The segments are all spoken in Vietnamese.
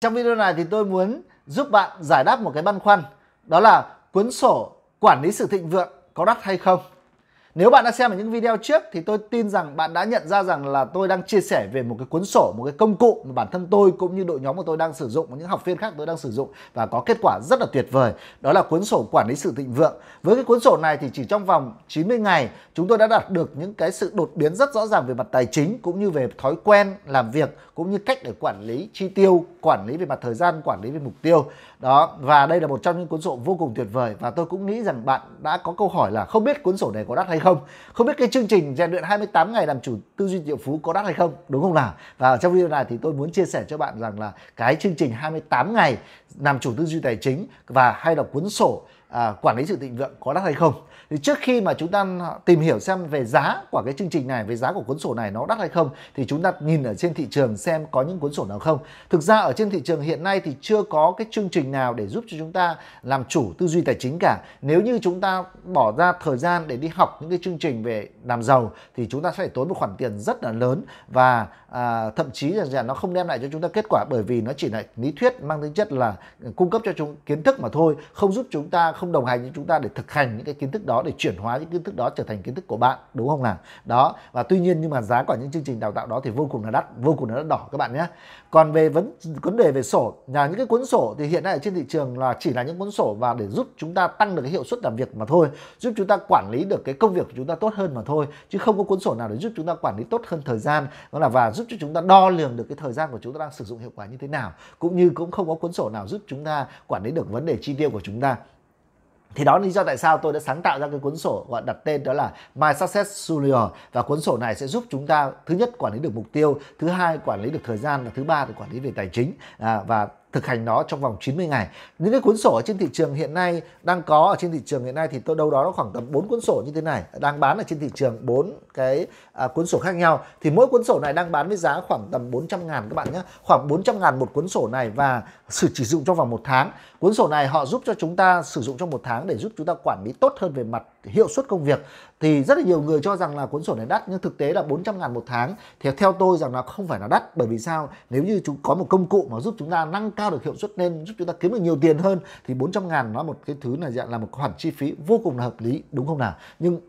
Trong video này thì tôi muốn giúp bạn giải đáp một cái băn khoăn, đó là cuốn sổ quản lý sự thịnh vượng có đắt hay không. Nếu bạn đã xem ở những video trước thì tôi tin rằng bạn đã nhận ra rằng là tôi đang chia sẻ về một cái cuốn sổ, một cái công cụ mà bản thân tôi cũng như đội nhóm của tôi đang sử dụng, những học viên khác tôi đang sử dụng và có kết quả rất là tuyệt vời. Đó là cuốn sổ quản lý sự thịnh vượng. Với cái cuốn sổ này thì chỉ trong vòng 90 ngày chúng tôi đã đạt được những cái sự đột biến rất rõ ràng về mặt tài chính cũng như về thói quen làm việc cũng như cách để quản lý chi tiêu, quản lý về mặt thời gian, quản lý về mục tiêu. Đó và đây là một trong những cuốn sổ vô cùng tuyệt vời và tôi cũng nghĩ rằng bạn đã có câu hỏi là không biết cuốn sổ này có đắt hay không? Không biết cái chương trình rèn luyện 28 ngày làm chủ tư duy triệu phú có đắt hay không? Đúng không nào? Và trong video này thì tôi muốn chia sẻ cho bạn rằng là cái chương trình 28 ngày làm chủ tư duy tài chính và hay là cuốn sổ à, quản lý sự thịnh vượng có đắt hay không? Thì trước khi mà chúng ta tìm hiểu xem về giá của cái chương trình này về giá của cuốn sổ này nó đắt hay không thì chúng ta nhìn ở trên thị trường xem có những cuốn sổ nào không. Thực ra ở trên thị trường hiện nay thì chưa có cái chương trình nào để giúp cho chúng ta làm chủ tư duy tài chính cả. Nếu như chúng ta bỏ ra thời gian để đi học những cái chương trình về làm giàu thì chúng ta sẽ phải tốn một khoản tiền rất là lớn và à, thậm chí là nó không đem lại cho chúng ta kết quả bởi vì nó chỉ là lý thuyết mang tính chất là cung cấp cho chúng kiến thức mà thôi không giúp chúng ta không đồng hành với chúng ta để thực hành những cái kiến thức đó để chuyển hóa những kiến thức đó trở thành kiến thức của bạn, đúng không nào? Đó, và tuy nhiên nhưng mà giá của những chương trình đào tạo đó thì vô cùng là đắt, vô cùng là đắt đỏ các bạn nhé. Còn về vấn vấn đề về sổ là những cái cuốn sổ thì hiện nay ở trên thị trường là chỉ là những cuốn sổ và để giúp chúng ta tăng được cái hiệu suất làm việc mà thôi, giúp chúng ta quản lý được cái công việc của chúng ta tốt hơn mà thôi, chứ không có cuốn sổ nào để giúp chúng ta quản lý tốt hơn thời gian, đó là và giúp cho chúng ta đo lường được cái thời gian của chúng ta đang sử dụng hiệu quả như thế nào, cũng như cũng không có cuốn sổ nào giúp chúng ta quản lý được vấn đề chi tiêu của chúng ta thì đó là lý do tại sao tôi đã sáng tạo ra cái cuốn sổ gọi đặt tên đó là My Success Junior và cuốn sổ này sẽ giúp chúng ta thứ nhất quản lý được mục tiêu, thứ hai quản lý được thời gian và thứ ba là quản lý về tài chính. À, và thực hành nó trong vòng 90 ngày. Những cái cuốn sổ ở trên thị trường hiện nay đang có ở trên thị trường hiện nay thì tôi đâu đó nó khoảng tầm 4 cuốn sổ như thế này, đang bán ở trên thị trường 4 cái à, cuốn sổ khác nhau. Thì mỗi cuốn sổ này đang bán với giá khoảng tầm 400 ngàn các bạn nhé. Khoảng 400 ngàn một cuốn sổ này và sử chỉ dụng trong vòng một tháng. Cuốn sổ này họ giúp cho chúng ta sử dụng trong một tháng để giúp chúng ta quản lý tốt hơn về mặt hiệu suất công việc thì rất là nhiều người cho rằng là cuốn sổ này đắt, nhưng thực tế là 400 ngàn một tháng. Thì theo tôi rằng là không phải là đắt, bởi vì sao? Nếu như chúng, có một công cụ mà giúp chúng ta nâng cao được hiệu suất lên, giúp chúng ta kiếm được nhiều tiền hơn, thì 400 ngàn nó một cái thứ là dạng là một khoản chi phí vô cùng là hợp lý, đúng không nào? Nhưng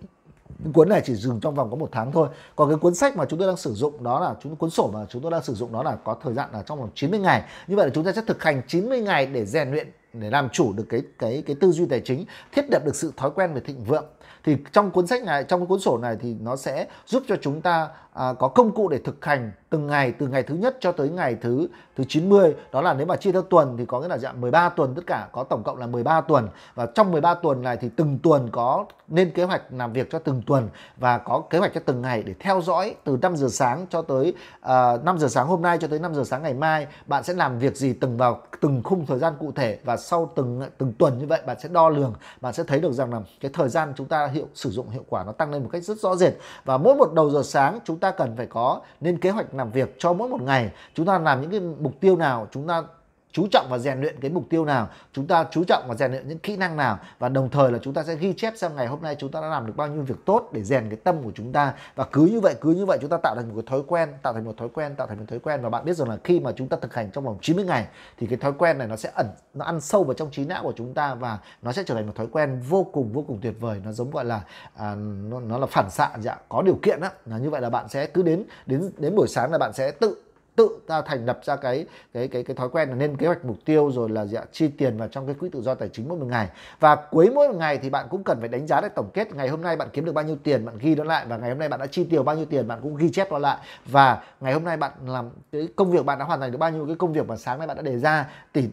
cuốn này chỉ dừng trong vòng có một tháng thôi. Còn cái cuốn sách mà chúng tôi đang sử dụng đó là chúng, cuốn sổ mà chúng tôi đang sử dụng đó là có thời gian là trong vòng 90 ngày. Như vậy là chúng ta sẽ thực hành 90 ngày để rèn luyện, để làm chủ được cái cái cái tư duy tài chính, thiết lập được sự thói quen về thịnh vượng thì trong cuốn sách này trong cuốn sổ này thì nó sẽ giúp cho chúng ta à, có công cụ để thực hành từng ngày từ ngày thứ nhất cho tới ngày thứ thứ 90 đó là nếu mà chia theo tuần thì có nghĩa là dạng 13 tuần tất cả có tổng cộng là 13 tuần. Và trong 13 tuần này thì từng tuần có nên kế hoạch làm việc cho từng tuần và có kế hoạch cho từng ngày để theo dõi từ 5 giờ sáng cho tới à, uh, 5 giờ sáng hôm nay cho tới 5 giờ sáng ngày mai. Bạn sẽ làm việc gì từng vào từng khung thời gian cụ thể và sau từng từng tuần như vậy bạn sẽ đo lường. Bạn sẽ thấy được rằng là cái thời gian chúng ta hiệu sử dụng hiệu quả nó tăng lên một cách rất rõ rệt. Và mỗi một đầu giờ sáng chúng ta cần phải có nên kế hoạch làm việc cho mỗi một ngày, chúng ta làm những cái mục tiêu nào, chúng ta chú trọng và rèn luyện cái mục tiêu nào chúng ta chú trọng và rèn luyện những kỹ năng nào và đồng thời là chúng ta sẽ ghi chép xem ngày hôm nay chúng ta đã làm được bao nhiêu việc tốt để rèn cái tâm của chúng ta. Và cứ như vậy cứ như vậy chúng ta tạo thành một cái thói quen tạo thành một thói quen tạo thành một thói quen. Và bạn biết rằng là khi mà chúng ta thực hành trong vòng 90 ngày thì cái thói quen này nó sẽ ẩn nó ăn sâu vào trong trí não của chúng ta và nó sẽ trở thành một thói quen vô cùng vô cùng tuyệt vời. Nó giống gọi là à, nó, nó là phản xạ dạ có điều kiện á là như vậy là bạn sẽ cứ đến đến đến buổi sáng là bạn sẽ tự tự ta thành lập ra cái cái cái cái thói quen là nên kế hoạch mục tiêu rồi là dạ, chi tiền vào trong cái quỹ tự do tài chính mỗi một ngày. Và cuối mỗi một ngày thì bạn cũng cần phải đánh giá để tổng kết ngày hôm nay bạn kiếm được bao nhiêu tiền bạn ghi nó lại. Và ngày hôm nay bạn đã chi tiêu bao nhiêu tiền bạn cũng ghi chép nó lại. Và ngày hôm nay bạn làm cái công việc bạn đã hoàn thành được bao nhiêu cái công việc mà sáng nay bạn đã đề ra. Tỷ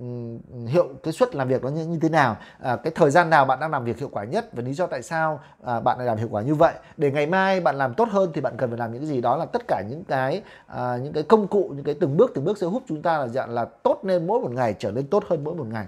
Ừ, hiệu cái suất làm việc nó như, như thế nào? À, cái thời gian nào bạn đang làm việc hiệu quả nhất và lý do tại sao à, bạn lại làm hiệu quả như vậy? Để ngày mai bạn làm tốt hơn thì bạn cần phải làm những cái gì? Đó là tất cả những cái à, những cái công cụ những cái từng bước từng bước sẽ giúp chúng ta là dạng là tốt lên mỗi một ngày trở nên tốt hơn mỗi một ngày.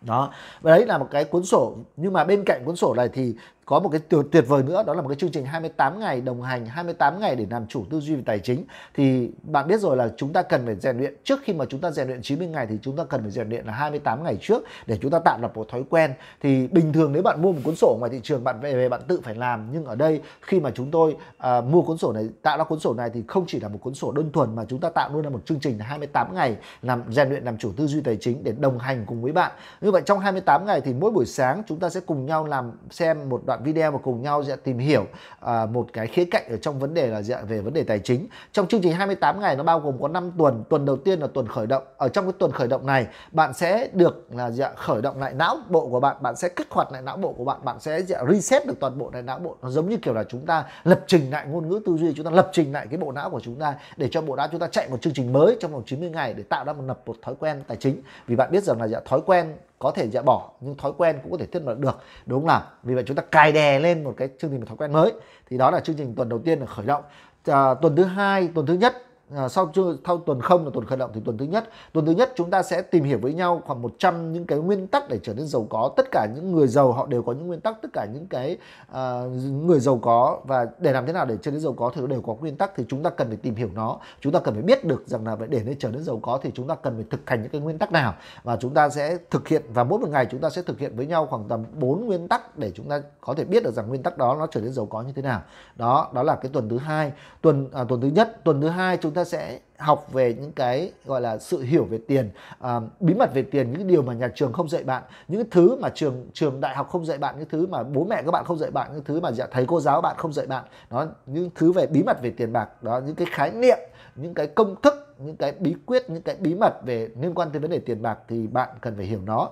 Đó. Và đấy là một cái cuốn sổ. Nhưng mà bên cạnh cuốn sổ này thì có một cái tuyệt, tuyệt vời nữa đó là một cái chương trình 28 ngày đồng hành 28 ngày để làm chủ tư duy về tài chính. Thì bạn biết rồi là chúng ta cần phải rèn luyện. Trước khi mà chúng ta rèn luyện 90 ngày thì chúng ta cần phải rèn luyện là 28 ngày trước để chúng ta tạo lập một thói quen. Thì bình thường nếu bạn mua một cuốn sổ ngoài thị trường bạn về về bạn tự phải làm. Nhưng ở đây khi mà chúng tôi à, mua cuốn sổ này tạo ra cuốn sổ này thì không chỉ là một cuốn sổ đơn thuần mà chúng ta tạo luôn là một chương trình 28 ngày làm rèn luyện làm chủ tư duy tài chính để đồng hành cùng với bạn. Như vậy trong 28 ngày thì mỗi buổi sáng chúng ta sẽ cùng nhau làm xem một đoạn video và cùng nhau sẽ tìm hiểu à, một cái khía cạnh ở trong vấn đề là về vấn đề tài chính. Trong chương trình 28 ngày nó bao gồm có 5 tuần. Tuần đầu tiên là tuần khởi động. Ở trong cái tuần khởi động này bạn sẽ được là dạ, khởi động lại não bộ của bạn. Bạn sẽ kích hoạt lại não bộ của bạn. Bạn sẽ dạ, reset được toàn bộ lại não bộ. Nó giống như kiểu là chúng ta lập trình lại ngôn ngữ tư duy. Chúng ta lập trình lại cái bộ não của chúng ta để cho bộ não chúng ta chạy một chương trình mới trong vòng 90 ngày để tạo ra một lập một thói quen tài chính. Vì bạn biết rằng là dạ, thói quen có thể dỡ bỏ nhưng thói quen cũng có thể thiết lập được đúng không nào? Vì vậy chúng ta cài đè lên một cái chương trình một thói quen mới. Thì đó là chương trình tuần đầu tiên là khởi động. À, tuần thứ hai tuần thứ nhất À, sau sau tuần không là tuần khởi động thì tuần thứ nhất. Tuần thứ nhất chúng ta sẽ tìm hiểu với nhau khoảng 100 những cái nguyên tắc để trở nên giàu có. Tất cả những người giàu họ đều có những nguyên tắc tất cả những cái uh, người giàu có. Và để làm thế nào để trở nên giàu có thì đều có nguyên tắc thì chúng ta cần phải tìm hiểu nó. Chúng ta cần phải biết được rằng là để nên trở nên giàu có thì chúng ta cần phải thực hành những cái nguyên tắc nào. Và chúng ta sẽ thực hiện và mỗi một ngày chúng ta sẽ thực hiện với nhau khoảng tầm 4 nguyên tắc để chúng ta có thể biết được rằng nguyên tắc đó nó trở nên giàu có như thế nào. Đó đó là cái tuần thứ hai. Tuần à, tuần thứ nhất tuần thứ hai chúng ta sẽ học về những cái gọi là sự hiểu về tiền à, bí mật về tiền những điều mà nhà trường không dạy bạn những thứ mà trường trường đại học không dạy bạn những thứ mà bố mẹ các bạn không dạy bạn những thứ mà dạ, thầy cô giáo bạn không dạy bạn. Đó những thứ về bí mật về tiền bạc đó những cái khái niệm những cái công thức những cái bí quyết những cái bí mật về liên quan tới vấn đề tiền bạc thì bạn cần phải hiểu nó.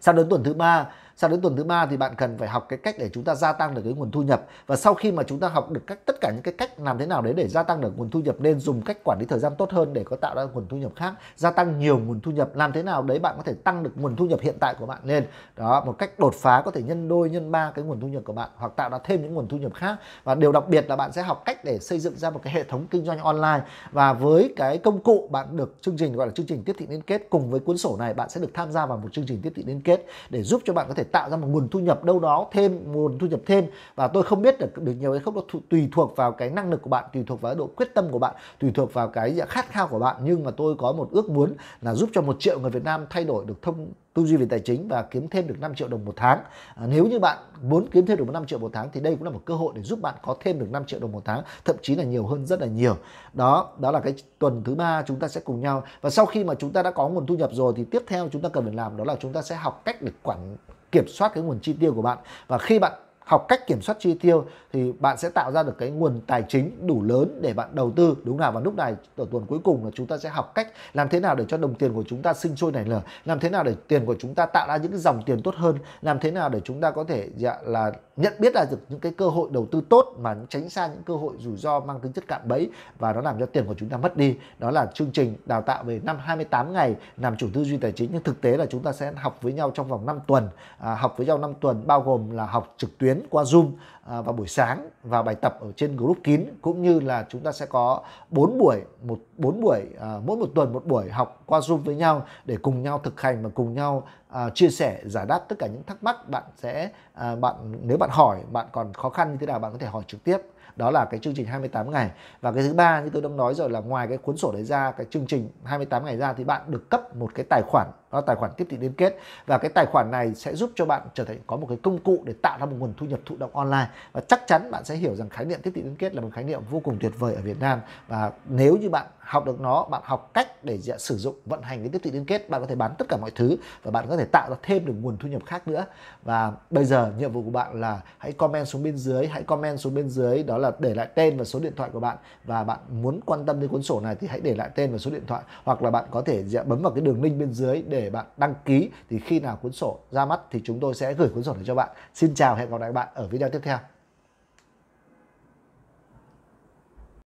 Sang đến tuần thứ ba sang đến tuần thứ ba thì bạn cần phải học cái cách để chúng ta gia tăng được cái nguồn thu nhập. Và sau khi mà chúng ta học được cách, tất cả những cái cách làm thế nào đấy để gia tăng được nguồn thu nhập nên dùng cách quản lý thời gian tốt hơn để có tạo ra nguồn thu nhập khác, gia tăng nhiều nguồn thu nhập, làm thế nào đấy bạn có thể tăng được nguồn thu nhập hiện tại của bạn lên. Đó, một cách đột phá có thể nhân đôi, nhân ba cái nguồn thu nhập của bạn hoặc tạo ra thêm những nguồn thu nhập khác. Và điều đặc biệt là bạn sẽ học cách để xây dựng ra một cái hệ thống kinh doanh online. Và với cái công cụ bạn được chương trình, gọi là chương trình tiếp thị liên kết cùng với cuốn sổ này, bạn sẽ được tham gia vào một chương trình tiếp thị liên kết để giúp cho bạn có thể tạo ra một nguồn thu nhập đâu đó thêm nguồn thu nhập thêm. Và tôi không biết được được nhiều hay không đó tùy thuộc vào cái năng lực của bạn tùy thuộc vào độ quyết tâm của bạn tùy thuộc vào cái khát khao của bạn. Nhưng mà tôi có một ước muốn là giúp cho một triệu người Việt Nam thay đổi được thông tư duy về tài chính và kiếm thêm được 5 triệu đồng một tháng. À, nếu như bạn muốn kiếm thêm được 5 triệu một tháng thì đây cũng là một cơ hội để giúp bạn có thêm được 5 triệu đồng một tháng thậm chí là nhiều hơn rất là nhiều. Đó đó là cái tuần thứ ba chúng ta sẽ cùng nhau. Và sau khi mà chúng ta đã có nguồn thu nhập rồi thì tiếp theo chúng ta cần phải làm đó là chúng ta sẽ học cách để quản kiểm soát cái nguồn chi tiêu của bạn. Và khi bạn học cách kiểm soát chi tiêu thì bạn sẽ tạo ra được cái nguồn tài chính đủ lớn để bạn đầu tư. Đúng nào? Và lúc này ở tuần cuối cùng là chúng ta sẽ học cách làm thế nào để cho đồng tiền của chúng ta sinh sôi nảy nở làm thế nào để tiền của chúng ta tạo ra những dòng tiền tốt hơn làm thế nào để chúng ta có thể dạ, là nhận biết ra được những cái cơ hội đầu tư tốt mà tránh xa những cơ hội rủi ro mang tính chất cạm bẫy và nó làm cho tiền của chúng ta mất đi. Đó là chương trình đào tạo về năm 28 ngày làm chủ tư duy tài chính. Nhưng thực tế là chúng ta sẽ học với nhau trong vòng 5 tuần. À, học với nhau 5 tuần bao gồm là học trực tuyến qua Zoom à, vào buổi sáng và bài tập ở trên group kín. Cũng như là chúng ta sẽ có 4 buổi một 4 buổi à, mỗi một tuần một buổi học qua Zoom với nhau để cùng nhau thực hành và cùng nhau uh, chia sẻ giải đáp tất cả những thắc mắc bạn sẽ uh, bạn nếu bạn hỏi bạn còn khó khăn như thế nào bạn có thể hỏi trực tiếp đó là cái chương trình 28 ngày. Và cái thứ ba như tôi đã nói rồi là ngoài cái cuốn sổ đấy ra, cái chương trình 28 ngày ra thì bạn được cấp một cái tài khoản, đó là tài khoản tiếp thị liên kết. Và cái tài khoản này sẽ giúp cho bạn trở thành có một cái công cụ để tạo ra một nguồn thu nhập thụ động online. Và chắc chắn bạn sẽ hiểu rằng khái niệm tiếp thị liên kết là một khái niệm vô cùng tuyệt vời ở Việt Nam. Và nếu như bạn học được nó, bạn học cách để dạ, sử dụng, vận hành cái tiếp thị liên kết, bạn có thể bán tất cả mọi thứ và bạn có thể tạo ra thêm được nguồn thu nhập khác nữa. Và bây giờ nhiệm vụ của bạn là hãy comment xuống bên dưới, hãy comment xuống bên dưới, đó đó là để lại tên và số điện thoại của bạn và bạn muốn quan tâm đến cuốn sổ này thì hãy để lại tên và số điện thoại hoặc là bạn có thể dạ, bấm vào cái đường link bên dưới để bạn đăng ký. Thì khi nào cuốn sổ ra mắt thì chúng tôi sẽ gửi cuốn sổ này cho bạn. Xin chào, hẹn gặp lại bạn ở video tiếp theo.